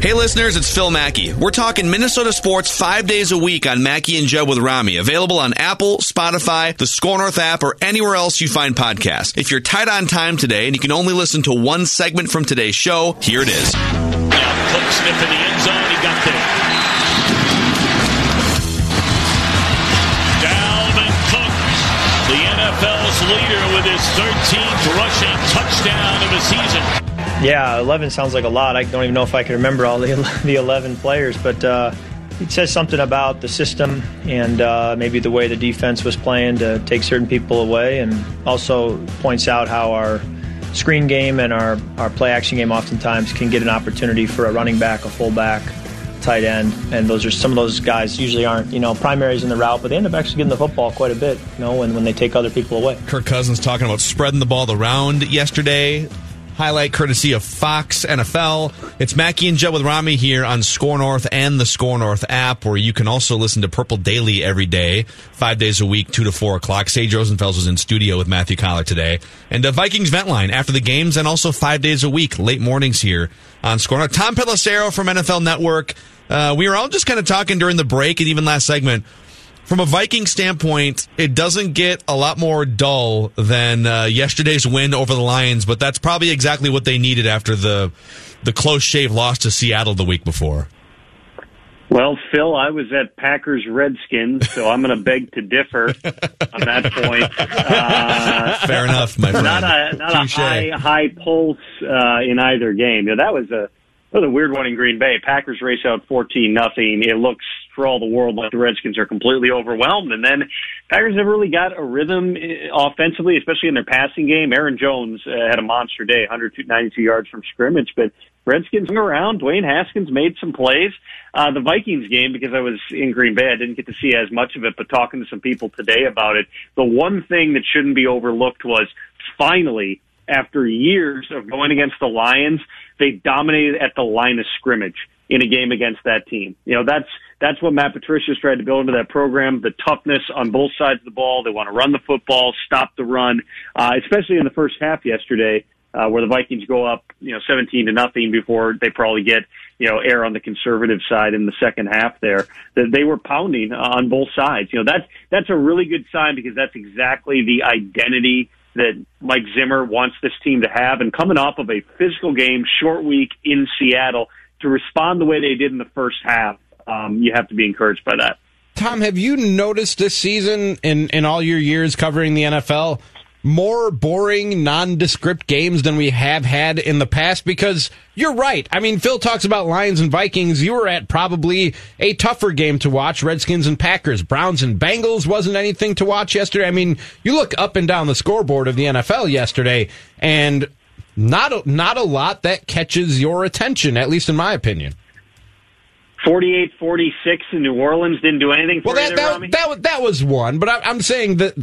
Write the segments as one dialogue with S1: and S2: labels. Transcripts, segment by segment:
S1: Hey listeners, it's Phil Mackey. We're talking Minnesota sports five days a week on Mackey and Judd with Rami. Available on Apple, Spotify, the Score North app, or anywhere else you find podcasts. If you're tight on time today and you can only listen to one segment from today's show, here it is.
S2: Now Cook sniff in the end zone. He got there. Dalvin Cook, the NFL's leader with his 13th rushing touchdown of the season.
S3: Yeah, 11 sounds like a lot. I don't even know if I can remember all the, the 11 players, but uh, it says something about the system and uh, maybe the way the defense was playing to take certain people away, and also points out how our screen game and our, our play action game oftentimes can get an opportunity for a running back, a fullback, tight end, and those are some of those guys usually aren't you know primaries in the route, but they end up actually getting the football quite a bit, you know, when, when they take other people away.
S1: Kirk Cousins talking about spreading the ball around yesterday. Highlight courtesy of Fox NFL. It's Mackey and Judd with Rami here on Score North and the Score North app, where you can also listen to Purple Daily every day, five days a week, two to four o'clock. Sage Rosenfels was in studio with Matthew Coller today, and the Vikings Vent Line after the games, and also five days a week, late mornings here on Score North. Tom Pelissero from NFL Network. Uh, we were all just kind of talking during the break and even last segment from a Viking standpoint, it doesn't get a lot more dull than uh, yesterday's win over the Lions, but that's probably exactly what they needed after the the close shave loss to Seattle the week before.
S4: Well, Phil, I was at Packers Redskins, so I'm going to beg to differ on that point. Uh,
S1: Fair enough, my friend.
S4: Not a not a high high pulse uh, in either game. Now, that was a that was a weird one in Green Bay. Packers race out 14 nothing. It looks for all the world like the Redskins are completely overwhelmed, and then Packers have really got a rhythm eh, offensively, especially in their passing game. Aaron Jones uh, had a monster day, 192 yards from scrimmage, but Redskins hung around. Dwayne Haskins made some plays. Uh, the Vikings game, because I was in Green Bay, I didn't get to see as much of it, but talking to some people today about it, the one thing that shouldn't be overlooked was finally, after years of going against the Lions, they dominated at the line of scrimmage in a game against that team. You know, that's that's what Matt Patricia's tried to build into that program. The toughness on both sides of the ball. They want to run the football, stop the run, uh, especially in the first half yesterday uh, where the Vikings go up, you know, 17 to nothing before they probably get, you know, air on the conservative side in the second half there. That they were pounding on both sides. You know, that's, that's a really good sign because that's exactly the identity that Mike Zimmer wants this team to have. And coming off of a physical game, short week in Seattle, to respond the way they did in the first half, um, you have to be encouraged by that.
S5: Tom, have you noticed this season in, in all your years covering the NFL more boring, nondescript games than we have had in the past because you're right. I mean, Phil talks about Lions and Vikings. You were at probably a tougher game to watch. Redskins and Packers, Browns and Bengals wasn't anything to watch yesterday. I mean, you look up and down the scoreboard of the NFL yesterday and not a, not a lot that catches your attention, at least in my opinion.
S4: 48-46 in New Orleans didn't do anything for
S5: well, that, that, that, that was one, but I, I'm saying that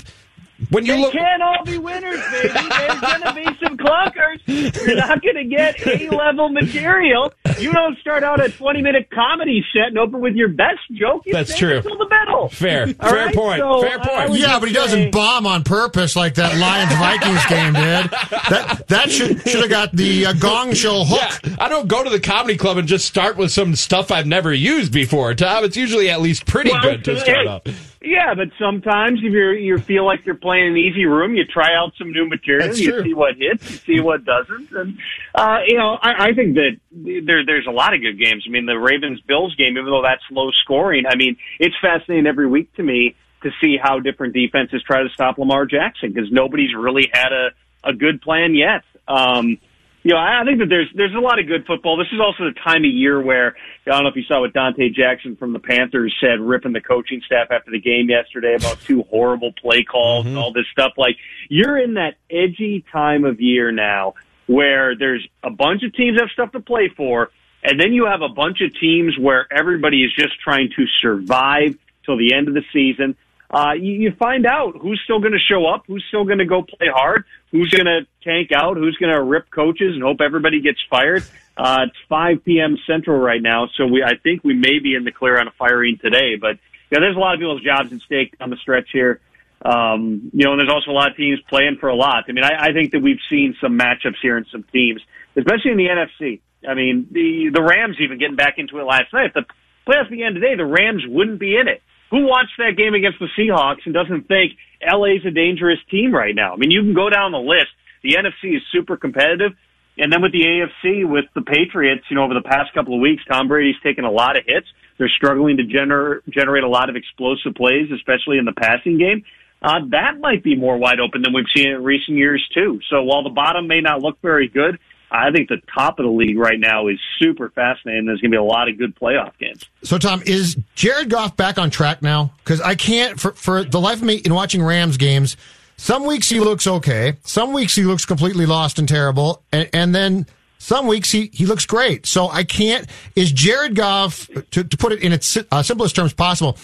S5: when you
S4: they
S5: look,
S4: can't all be winners, baby. There's going to be some clunkers. You're not going to get A level material. You don't start out a 20 minute comedy set and open with your best joke. You
S5: That's true.
S4: Until the middle.
S5: Fair,
S4: All
S5: fair
S4: right?
S5: point.
S4: So
S5: fair point.
S6: Yeah, but he doesn't bomb on purpose like that Lions Vikings game did. That that should should have got the uh, Gong Show hook.
S5: Yeah, I don't go to the comedy club and just start with some stuff I've never used before, Tom. It's usually at least pretty
S4: Well,
S5: good to start
S4: hey,
S5: off.
S4: Yeah, but sometimes if you you feel like you're playing an easy room, you try out some new material,
S5: That's
S4: you
S5: true.
S4: see what hits, you see what doesn't, and uh, you know I, I think that there there's a lot of good games. I mean, the Ravens Bills game, even though that's low scoring, I mean it's fascinating every week to me to see how different defenses try to stop Lamar Jackson because nobody's really had a, a good plan yet. Um, you know, I think that there's there's a lot of good football. This is also the time of year where I don't know if you saw what Dante Jackson from the Panthers said, ripping the coaching staff after the game yesterday about two horrible play calls mm-hmm. and all this stuff. Like you're in that edgy time of year now where there's a bunch of teams have stuff to play for, and then you have a bunch of teams where everybody is just trying to survive till the end of the season uh, you, you find out who's still going to show up, who's still going to go play hard, who's going to tank out, who's going to rip coaches and hope everybody gets fired. Uh, it's 5 p.m. Central right now, so we I think we may be in the clear on a firing today. But yeah, there's a lot of people's jobs at stake on the stretch here. Um, you know, and there's also a lot of teams playing for a lot. I mean, I, I think that we've seen some matchups here in some teams, especially in the NFC. I mean, the the Rams even getting back into it last night. If the playoffs began today, the Rams wouldn't be in it. Who watched that game against the Seahawks and doesn't think LA's a dangerous team right now? I mean, you can go down the list. The NFC is super competitive. And then with the AFC, with the Patriots, you know, over the past couple of weeks, Tom Brady's taken a lot of hits. They're struggling to gener- generate a lot of explosive plays, especially in the passing game. Uh, that might be more wide open than we've seen in recent years too. So while the bottom may not look very good, I think the top of the league right now is super fascinating. There's going to be a lot of good playoff games.
S6: So, Tom, is Jared Goff back on track now? Because I can't, for, for the life of me, in watching Rams games, some weeks he looks okay, some weeks he looks completely lost and terrible, and, and then some weeks he, he looks great. So I can't. Is Jared Goff, to, to put it in its uh, simplest terms possible,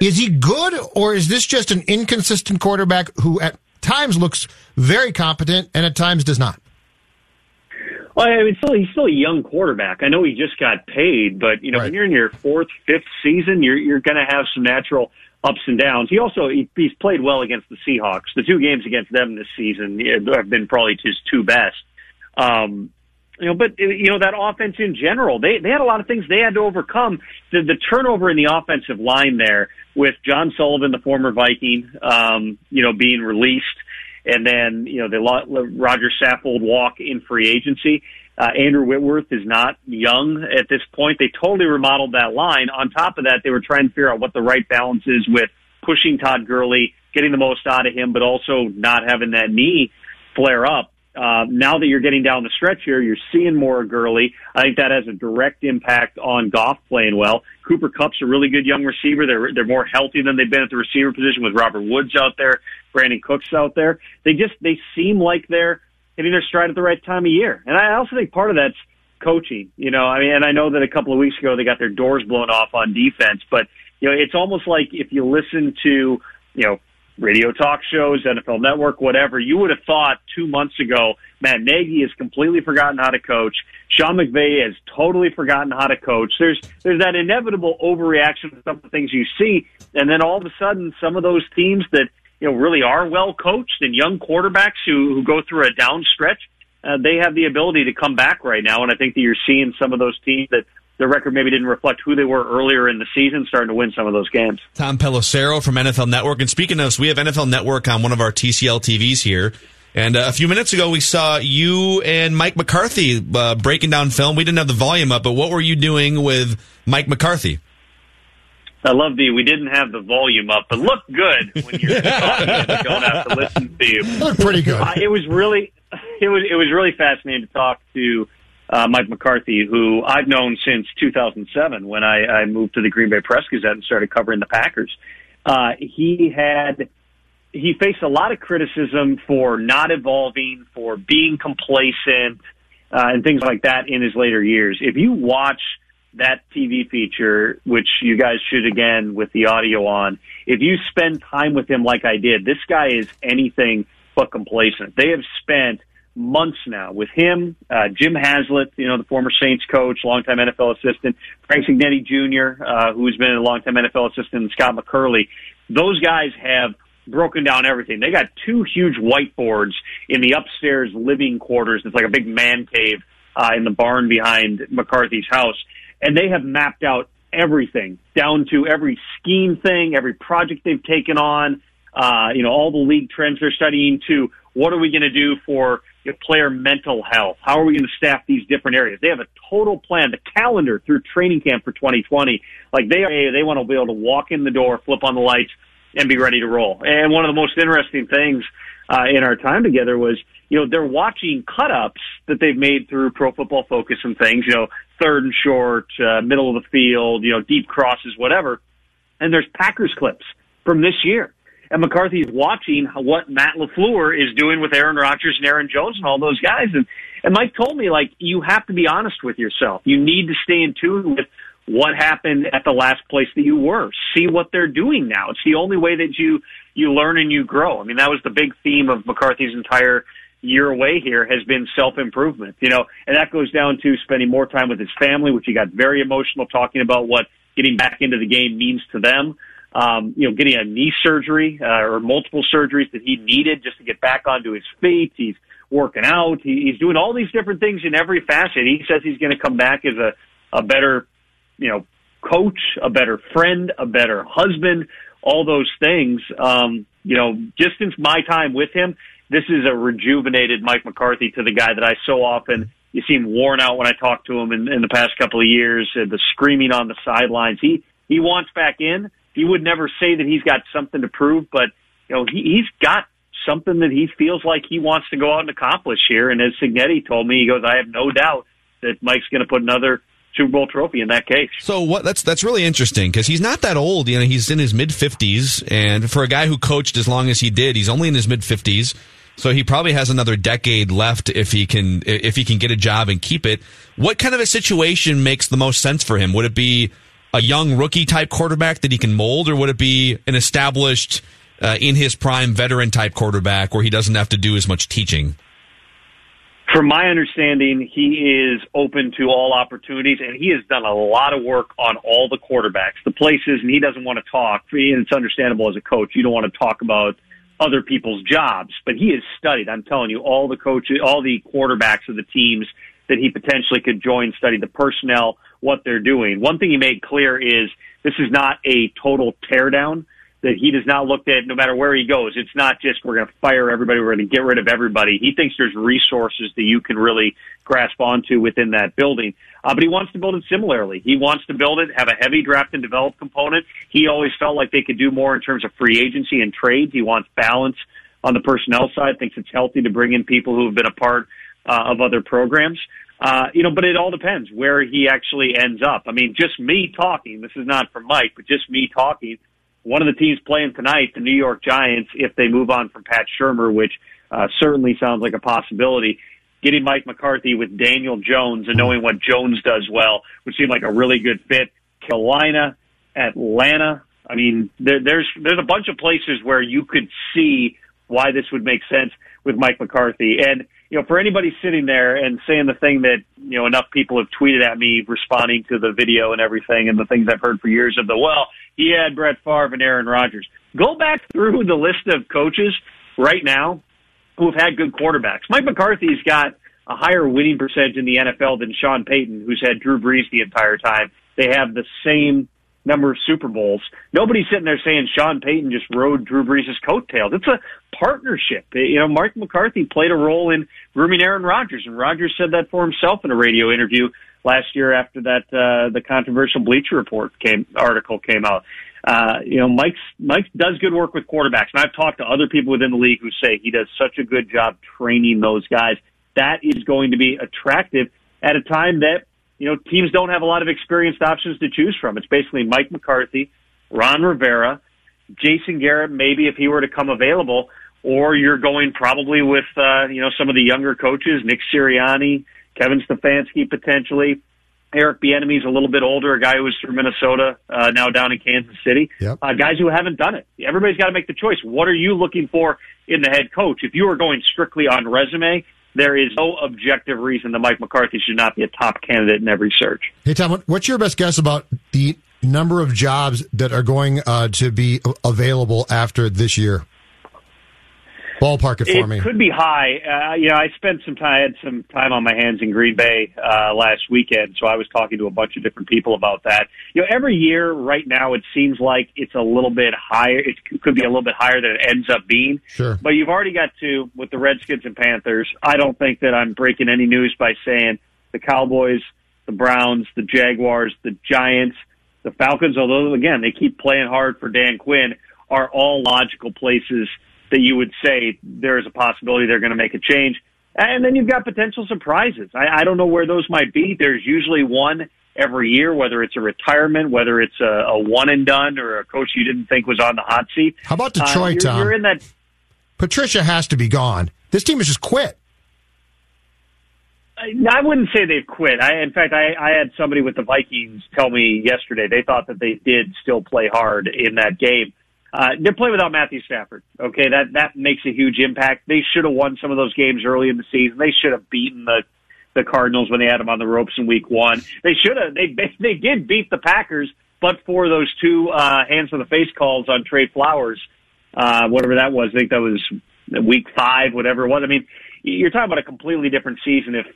S6: is he good or is this just an inconsistent quarterback who at times looks very competent and at times does not?
S4: Well, I mean, still, he's still a young quarterback. I know he just got paid, but you know, right. when you're in your fourth, fifth season, you're you're going to have some natural ups and downs. He also he, he's played well against the Seahawks. The two games against them this season have been probably his two best. Um, you know, but you know that offense in general, they they had a lot of things they had to overcome. The the turnover in the offensive line there with John Sullivan, the former Viking, um, you know, being released and then you know they let Rodger Saffold walk in free agency. Uh, Andrew Whitworth is not young at this point. They totally remodeled that line. On top of that, they were trying to figure out what the right balance is with pushing Todd Gurley, getting the most out of him, but also not having that knee flare up. Uh, now that you're getting down the stretch here, you're seeing more Gurley. I think that has a direct impact on Goff playing well. Cooper Kupp's a really good young receiver. They're they're more healthy than they've been at the receiver position with Robert Woods out there, Brandin Cooks out there. They just they seem like they're hitting their stride at the right time of year. And I also think part of that's coaching. You know, I mean, and I know that a couple of weeks ago they got their doors blown off on defense, but you know, it's almost like if you listen to you know radio talk shows, NFL Network, whatever, you would have thought two months ago, Matt Nagy has completely forgotten how to coach. Sean McVay has totally forgotten how to coach. There's there's that inevitable overreaction to some of the things you see, and then all of a sudden, some of those teams that you know really are well coached and young quarterbacks who who go through a down stretch, uh, they have the ability to come back right now. And I think that you're seeing some of those teams that their record maybe didn't reflect who they were earlier in the season, starting to win some of those games.
S1: Tom Pelissero from NFL Network. And speaking of, this, we have NFL Network on one of our TCL TVs here. And uh, a few minutes ago, we saw you and Mike McCarthy uh, breaking down film. We didn't have the volume up, but what were you doing with Mike McCarthy?
S4: I love the we didn't have the volume up, but look good when you're talking and don't have to listen to you.
S6: Look pretty good. Uh,
S4: it was really, it was it was really fascinating to talk to uh, Mike McCarthy, who I've known since 2007 when I, I moved to the Green Bay Press Gazette and started covering the Packers. Uh, he had he faced a lot of criticism for not evolving, for being complacent, uh, and things like that in his later years. If you watch that TV feature, which you guys should again with the audio on, if you spend time with him like I did, this guy is anything but complacent. They have spent months now with him, uh, Jim Haslett, you know, the former Saints coach, longtime NFL assistant, Frank Cignetti Jr., uh, who's been a longtime NFL assistant, and Scott McCurley. Those guys have broken down everything. They got two huge whiteboards in the upstairs living quarters. It's like a big man cave uh, in the barn behind McCarthy's house. And they have mapped out everything down to every scheme thing, every project they've taken on, uh, you know, all the league trends they're studying to what are we going to do for player mental health? How are we going to staff these different areas? They have a total plan, the calendar through training camp for 2020. Like they are, they want to be able to walk in the door, flip on the lights, and be ready to roll. And one of the most interesting things uh, in our time together was, you know, they're watching cut ups that they've made through Pro Football Focus and things, you know, third and short, uh, middle of the field, you know, deep crosses, whatever. And there's Packers clips from this year. And McCarthy's watching what Matt LaFleur is doing with Aaron Rodgers and Aaron Jones and all those guys. And, and Mike told me, like, you have to be honest with yourself. You need to stay in tune with what happened at the last place that you were. See what they're doing now. It's the only way that you, you learn and you grow. I mean, that was the big theme of McCarthy's entire year away here has been self improvement, you know, and that goes down to spending more time with his family, which he got very emotional talking about what getting back into the game means to them. Um, you know, getting a knee surgery uh, or multiple surgeries that he needed just to get back onto his feet. He's working out. He, he's doing all these different things in every facet. He says he's going to come back as a, a better, you know, coach, a better friend, a better husband, all those things. Um, you know, just since my time with him, this is a rejuvenated Mike McCarthy to the guy that I so often you seem worn out when I talk to him in, in the past couple of years. Uh, the screaming on the sidelines. He he wants back in. He would never say that he's got something to prove, but you know he, he's got something that he feels like he wants to go out and accomplish here. And as Cignetti told me, he goes, I have no doubt that Mike's going to put another Super Bowl trophy in that case.
S1: So what? That's that's really interesting because he's not that old. You know, he's in his mid fifties, and for a guy who coached as long as he did, he's only in his mid fifties. So he probably has another decade left if he can if he can get a job and keep it. What kind of a situation makes the most sense for him? Would it be a young rookie type quarterback that he can mold, or would it be an established uh, in his prime veteran type quarterback where he doesn't have to do as much teaching?
S4: From my understanding, he is open to all opportunities, and he has done a lot of work on all the quarterbacks, the places, and he doesn't want to talk. And it's understandable as a coach; you don't want to talk about other people's jobs, but he has studied. I'm telling you, all the coaches, all the quarterbacks of the teams that he potentially could join, study the personnel, what they're doing. One thing he made clear is this is not a total teardown that he does not look at no matter where he goes. It's not just we're going to fire everybody, we're going to get rid of everybody. He thinks there's resources that you can really grasp onto within that building. Uh, but he wants to build it similarly. He wants to build it, have a heavy draft and develop component. He always felt like they could do more in terms of free agency and trades. He wants balance on the personnel side, thinks it's healthy to bring in people who have been a part uh, of other programs. Uh, you know, but it all depends where he actually ends up. I mean, just me talking, this is not from Mike, but just me talking, one of the teams playing tonight, the New York Giants, if they move on from Pat Shurmur, which uh, certainly sounds like a possibility, getting Mike McCarthy with Daniel Jones and knowing what Jones does well would seem like a really good fit. Carolina, Atlanta. I mean, there, there's there's a bunch of places where you could see why this would make sense with Mike McCarthy. And you know, for anybody sitting there and saying the thing that you know enough people have tweeted at me, responding to the video and everything, and the things I've heard for years of the well, he had Brett Favre and Aaron Rodgers. Go back through the list of coaches right now who have had good quarterbacks. Mike McCarthy's got a higher winning percentage in the NFL than Sean Payton, who's had Drew Brees the entire time. They have the same number of Super Bowls. Nobody's sitting there saying Sean Payton just rode Drew Brees' coattails. It's a partnership. You know, Mark McCarthy played a role in grooming Aaron Rodgers, and Rodgers said that for himself in a radio interview last year after that uh, the controversial Bleacher Report came article came out. Uh, you know, Mike's Mike does good work with quarterbacks, and I've talked to other people within the league who say he does such a good job training those guys. That is going to be attractive at a time that you know teams don't have a lot of experienced options to choose from. It's basically Mike McCarthy, Ron Rivera, Jason Garrett, maybe if he were to come available, or you're going probably with uh, you know some of the younger coaches, Nick Sirianni, Kevin Stefanski potentially. Eric Bieniemy's a little bit older, a guy who was from Minnesota, uh, now down in Kansas City.
S6: Yep.
S4: Uh, guys who haven't done it. Everybody's got to make the choice. What are you looking for in the head coach? If you are going strictly on resume, there is no objective reason that Mike McCarthy should not be a top candidate in every search.
S6: Hey, Tom, what's your best guess about the number of jobs that are going uh, to be available after this year? Ballpark it for
S4: it
S6: me.
S4: could be high. Uh, you know, I spent some time, I had some time on my hands in Green Bay uh, last weekend, so I was talking to a bunch of different people about that. You know, every year right now it seems like it's a little bit higher. It could be a little bit higher than it ends up being.
S6: Sure.
S4: But you've already got two with the Redskins and Panthers. I don't think that I'm breaking any news by saying the Cowboys, the Browns, the Jaguars, the Giants, the Falcons, although again they keep playing hard for Dan Quinn, are all logical places that you would say there is a possibility they're going to make a change. And then you've got potential surprises. I, I don't know where those might be. There's usually one every year, whether it's a retirement, whether it's a, a one and done, or a coach you didn't think was on the hot seat.
S6: How about
S4: Uh,
S6: Detroit,
S4: you're,
S6: Tom?
S4: You're in that.
S6: Patricia has to be gone. This team has just quit.
S4: I I wouldn't say they've quit. I, in fact, I, I had somebody with the Vikings tell me yesterday they thought that they did still play hard in that game. Uh, they're playing without Matthew Stafford. Okay, that that makes a huge impact. They should have won some of those games early in the season. They should have beaten the the Cardinals when they had them on the ropes in Week One. They should have. They they did beat the Packers, but for those two uh, hands on the face calls on Trey Flowers, uh, whatever that was. I think that was Week Five, whatever it was. I mean, you're talking about a completely different season if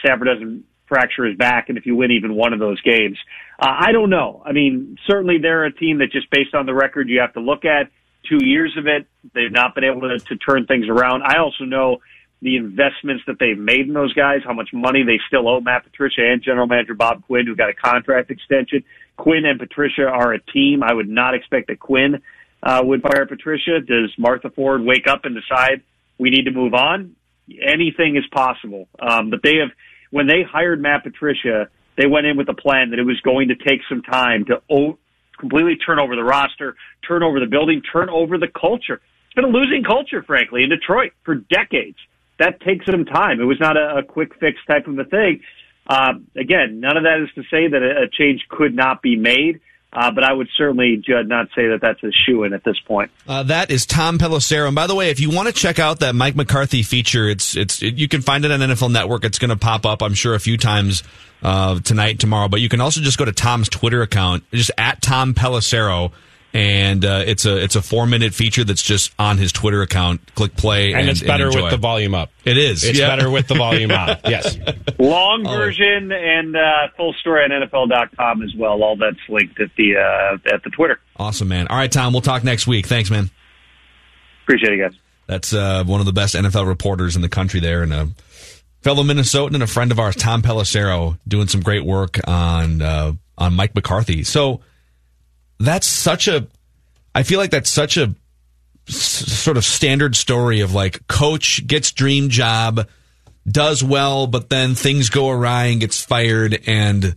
S4: Stafford doesn't fracture his back and if you win even one of those games. Uh, I don't know. I mean, certainly they're a team that just based on the record you have to look at. Two years of it, they've not been able to, to turn things around. I also know the investments that they've made in those guys, how much money they still owe Matt Patricia and General Manager Bob Quinn, who got a contract extension. Quinn and Patricia are a team. I would not expect that Quinn uh, would fire Patricia. Does Martha Ford wake up and decide we need to move on? Anything is possible. Um, but they have, when they hired Matt Patricia, they went in with a plan that it was going to take some time to o- completely turn over the roster, turn over the building, turn over the culture. It's been a losing culture, frankly, in Detroit for decades. That takes some time. It was not a, a quick fix type of a thing. Uh, again, none of that is to say that a, a change could not be made. Uh, but I would certainly Judd, not say that that's a shoe in at this point.
S1: Uh, that is Tom Pelissero. And by the way, if you want to check out that Mike McCarthy feature, it's it's it, you can find it on NFL Network. It's going to pop up, I'm sure, a few times uh, tonight, tomorrow. But you can also just go to Tom's Twitter account, just at Tom Pelissero, and uh, it's a it's a four minute feature that's just on his Twitter account. Click play,
S5: and,
S1: and,
S5: it's better
S1: enjoy.
S5: with the volume up.
S1: It is.
S5: It's
S1: yeah.
S5: better with the volume up. Yes.
S4: Long
S1: Oh.
S4: version and uh, full story on NFL.com as well. All that's linked at the uh, at the Twitter.
S1: Awesome, man. All right, Tom. We'll talk next week. Thanks, man.
S4: Appreciate it, guys.
S1: That's uh, one of the best NFL reporters in the country there, and a fellow Minnesotan and a friend of ours, Tom Pelissero, doing some great work on uh, on Mike McCarthy. So that's such a, I feel like that's such a s- sort of standard story of like coach gets dream job, does well, but then things go awry and gets fired and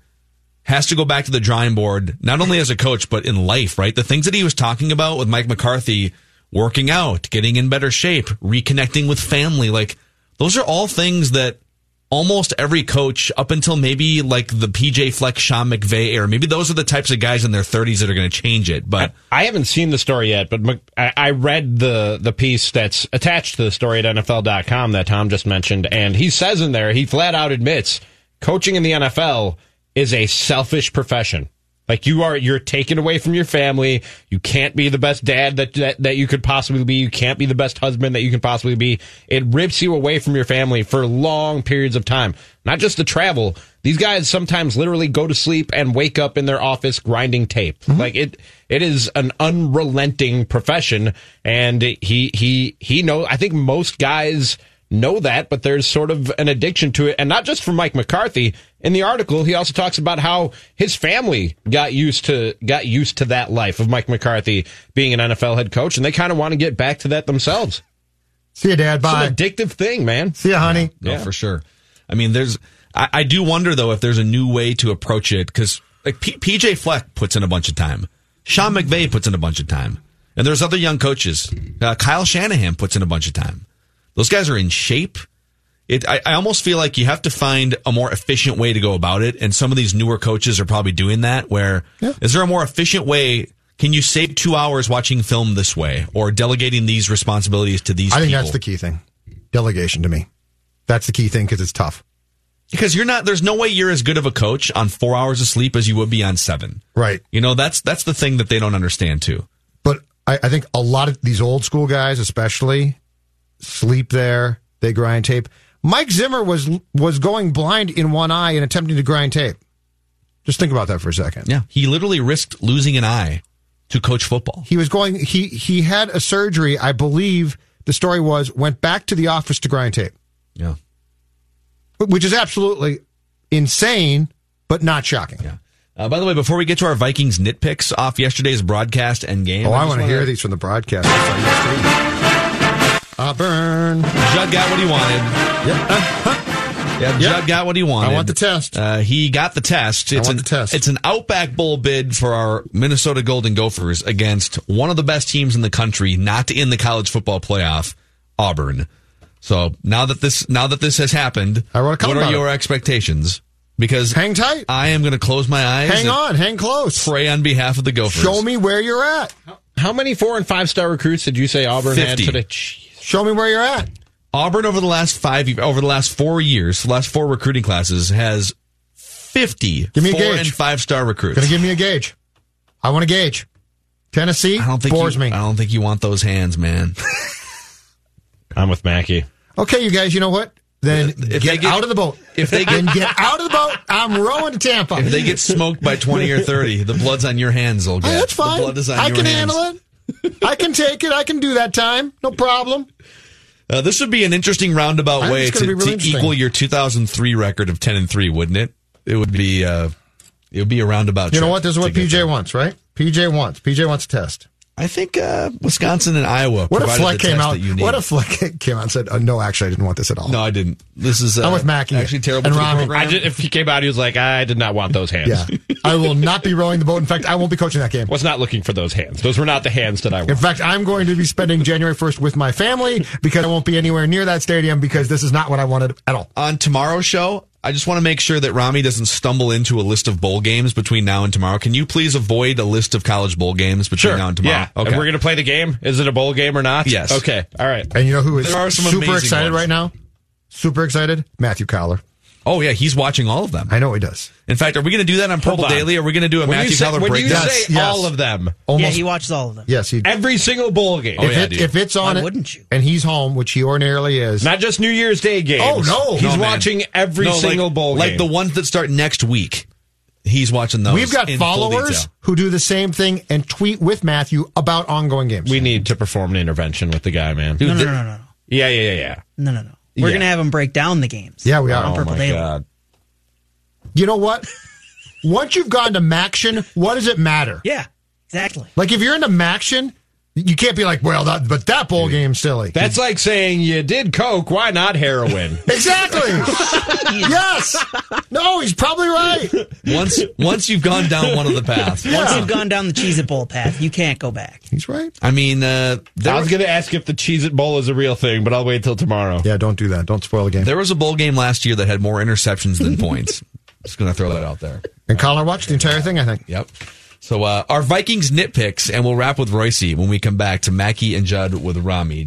S1: has to go back to the drawing board, not only as a coach, but in life, right? The things that he was talking about with Mike McCarthy, working out, getting in better shape, reconnecting with family, like those are all things that almost every coach up until maybe like the PJ Fleck, Sean McVay era, maybe those are the types of guys in their 30s that are going to change it. But
S5: I haven't seen the story yet, but I I read the the piece that's attached to the story at NFL.com that Tom just mentioned, and he says in there he flat out admits coaching in the NFL is a selfish profession. Like you are, you're taken away from your family. You can't be the best dad that, that that you could possibly be. You can't be the best husband that you can possibly be. It rips you away from your family for long periods of time. Not just the travel. These guys sometimes literally go to sleep and wake up in their office grinding tape. Mm-hmm. Like it, it is an unrelenting profession, and he he he know. I think most guys know that, but there's sort of an addiction to it. And not just for Mike McCarthy. In the article, he also talks about how his family got used to got used to that life of Mike McCarthy being an NFL head coach, and they kind of want to get back to that themselves.
S6: See you, Dad. Bye.
S5: It's an addictive thing, man.
S6: See you, honey.
S1: No,
S5: Yeah.
S1: for sure. I mean, there's. I, I do wonder though if there's a new way to approach it because like P, PJ Fleck puts in a bunch of time, Sean McVay puts in a bunch of time, and there's other young coaches. Uh, Kyle Shanahan puts in a bunch of time. Those guys are in shape. It. I, I almost feel like you have to find a more efficient way to go about it, and some of these newer coaches are probably doing that. Where is
S6: Yeah.
S1: there a more efficient way? Can you save two hours watching film this way, or delegating these responsibilities to these?
S6: I think
S1: people?
S6: that's the key thing. Delegation to me. That's the key thing because it's tough.
S1: Because you're not, there's no way you're as good of a coach on four hours of sleep as you would be on seven.
S6: Right.
S1: You know, that's, that's the thing that they don't understand too.
S6: But I, I think a lot of these old school guys, especially, sleep there. They grind tape. Mike Zimmer was was going blind in one eye and attempting to grind tape. Just think about that for a second.
S1: Yeah, he literally risked losing an eye to coach football.
S6: He was going. He he had a surgery. I believe the story was went back to the office to grind tape,
S1: Yeah,
S6: which is absolutely insane, but not shocking.
S1: yeah. Uh, by the way, before we get to our Vikings nitpicks off yesterday's broadcast and game,
S6: Oh, I,
S1: just
S6: want to hear these from the broadcast. Auburn.
S1: Judd got what he wanted.
S6: Yep.
S1: Yeah, Judd got what he wanted.
S6: I want the test.
S1: Uh, he got the test. It's
S6: want
S1: an,
S6: the test.
S1: It's an Outback Bowl bid for our Minnesota Golden Gophers against one of the best teams in the country, not in the college football playoff, Auburn. So now that this now that this has happened,
S6: I wrote a column
S1: what are
S6: about
S1: your expectations? Because
S6: Hang tight.
S1: I am going to close my eyes.
S6: Hang on. Hang close.
S1: Pray on behalf of the Gophers.
S6: Show me where you're at.
S5: How many four and five star recruits did you say Auburn had
S1: 50.
S5: today? Jeez.
S6: Show me where you're at.
S1: Auburn over the last five, over the last four years, the last four recruiting classes has fifty
S6: Give me a
S1: four
S6: gauge.
S1: and five star recruits.
S6: Gonna give me a gauge. I want a gauge. Tennessee
S1: I don't think
S6: bores
S1: you,
S6: me.
S1: I don't think you want those hands, man.
S5: I'm with Mackey.
S6: Okay, you guys. You know what? Then
S1: If they
S6: get,
S1: get-
S6: out of the boat.
S1: if they
S6: then
S1: get-
S6: get out of the boat. I'm rowing to Tampa.
S1: If they get smoked by twenty or thirty, the blood's on your hands, old
S6: Oh,
S1: guy.
S6: that's fine.
S1: The blood is on
S6: I
S1: your
S6: can
S1: hands.
S6: handle it. I can take it. I can do that time. No problem.
S1: Uh, this would be an interesting roundabout
S6: I
S1: way to,
S6: really
S1: to equal your 2003 record of 10 and three, wouldn't it? It would be. Uh, it would be a roundabout.
S6: You know what? This is what PJ wants, right? PJ wants. PJ wants a test.
S1: I think uh, Wisconsin and Iowa.
S6: What if
S1: provided
S6: Fleck came out?
S1: you need.
S6: What if Fleck came out and said, oh, "No, actually, I didn't want this at all."
S1: No, I didn't. This is. Uh,
S6: I'm with Mackey
S1: Actually, terrible
S6: and Rami.
S5: I just, if he came out, he was like, I did not want those hands.
S6: Yeah, I will not be rowing the boat. In fact, I won't be coaching that game.
S5: Was not looking for those hands. Those were not the hands that I want.
S6: In fact, I'm going to be spending January 1st with my family because I won't be anywhere near that stadium because this is not what I wanted at all.
S1: on tomorrow's show, I just want to make sure that Rami doesn't stumble into a list of bowl games between now and tomorrow. Can you please avoid a list of college bowl games between
S5: Sure.
S1: now and tomorrow?
S5: Yeah. Okay. And we're going to play the game. Is it a bowl game or not?
S1: Yes.
S5: Okay. All right.
S6: And you know who is
S1: There are some
S6: super excited
S1: ones.
S6: right now? Super excited? Matthew Coller.
S1: Oh yeah, he's watching all of them.
S6: I know he does.
S1: In fact, are we going to do that on Purple
S5: on.
S1: Daily? Are we going to do a
S5: When
S1: Matthew
S5: say,
S1: Coller
S5: when you
S1: breakdown?
S5: say
S6: Yes.
S5: all of them,
S6: Almost.
S7: yeah, he watches all of them.
S6: yes, he.
S5: every single bowl game,
S1: Oh,
S6: if,
S1: yeah,
S6: it, if it's on
S7: Why
S6: it,
S7: wouldn't you?
S6: and he's home, which he ordinarily is.
S5: not just New Year's Day games.
S6: Oh, no.
S5: he's
S1: No, man.
S5: watching every
S1: No, like-
S5: single bowl game.
S1: like
S5: game.
S1: the ones that start next week. He's watching those.
S6: We've got
S1: in
S6: followers
S1: detail.
S6: who do the same thing and tweet with Matthew about ongoing games.
S5: we need to perform an intervention with the guy, man.
S7: No, no, no, no, no,
S5: Yeah, yeah, yeah, yeah.
S7: no, no, no. We're
S5: Yeah.
S7: gonna have him break down the games.
S6: yeah, we are.
S7: on
S5: Oh
S7: Purple
S5: my
S7: Daily.
S5: god.
S6: You know what? Once you've gone to MACtion, what does it matter?
S7: Yeah, exactly.
S6: Like if you're into MACtion, you can't be like, well, that, but that bowl game's silly.
S5: That's like saying you did coke. Why not heroin?
S6: exactly. yes. No, he's probably right.
S1: Once once you've gone down one of the paths.
S7: Once you've gone down the Cheez It Bowl path, you can't go back.
S6: He's right.
S1: I mean, uh,
S5: I was going to ask if the Cheez It Bowl is a real thing, but I'll wait till tomorrow.
S6: Yeah, don't do that. Don't spoil the game.
S1: there was a bowl game last year that had more interceptions than points. Just going to throw that out there.
S6: And Coller watched the entire thing, I think.
S1: Yep. So uh, our Vikings nitpicks, and we'll wrap with Royce when we come back to Mackey and Judd with Rami.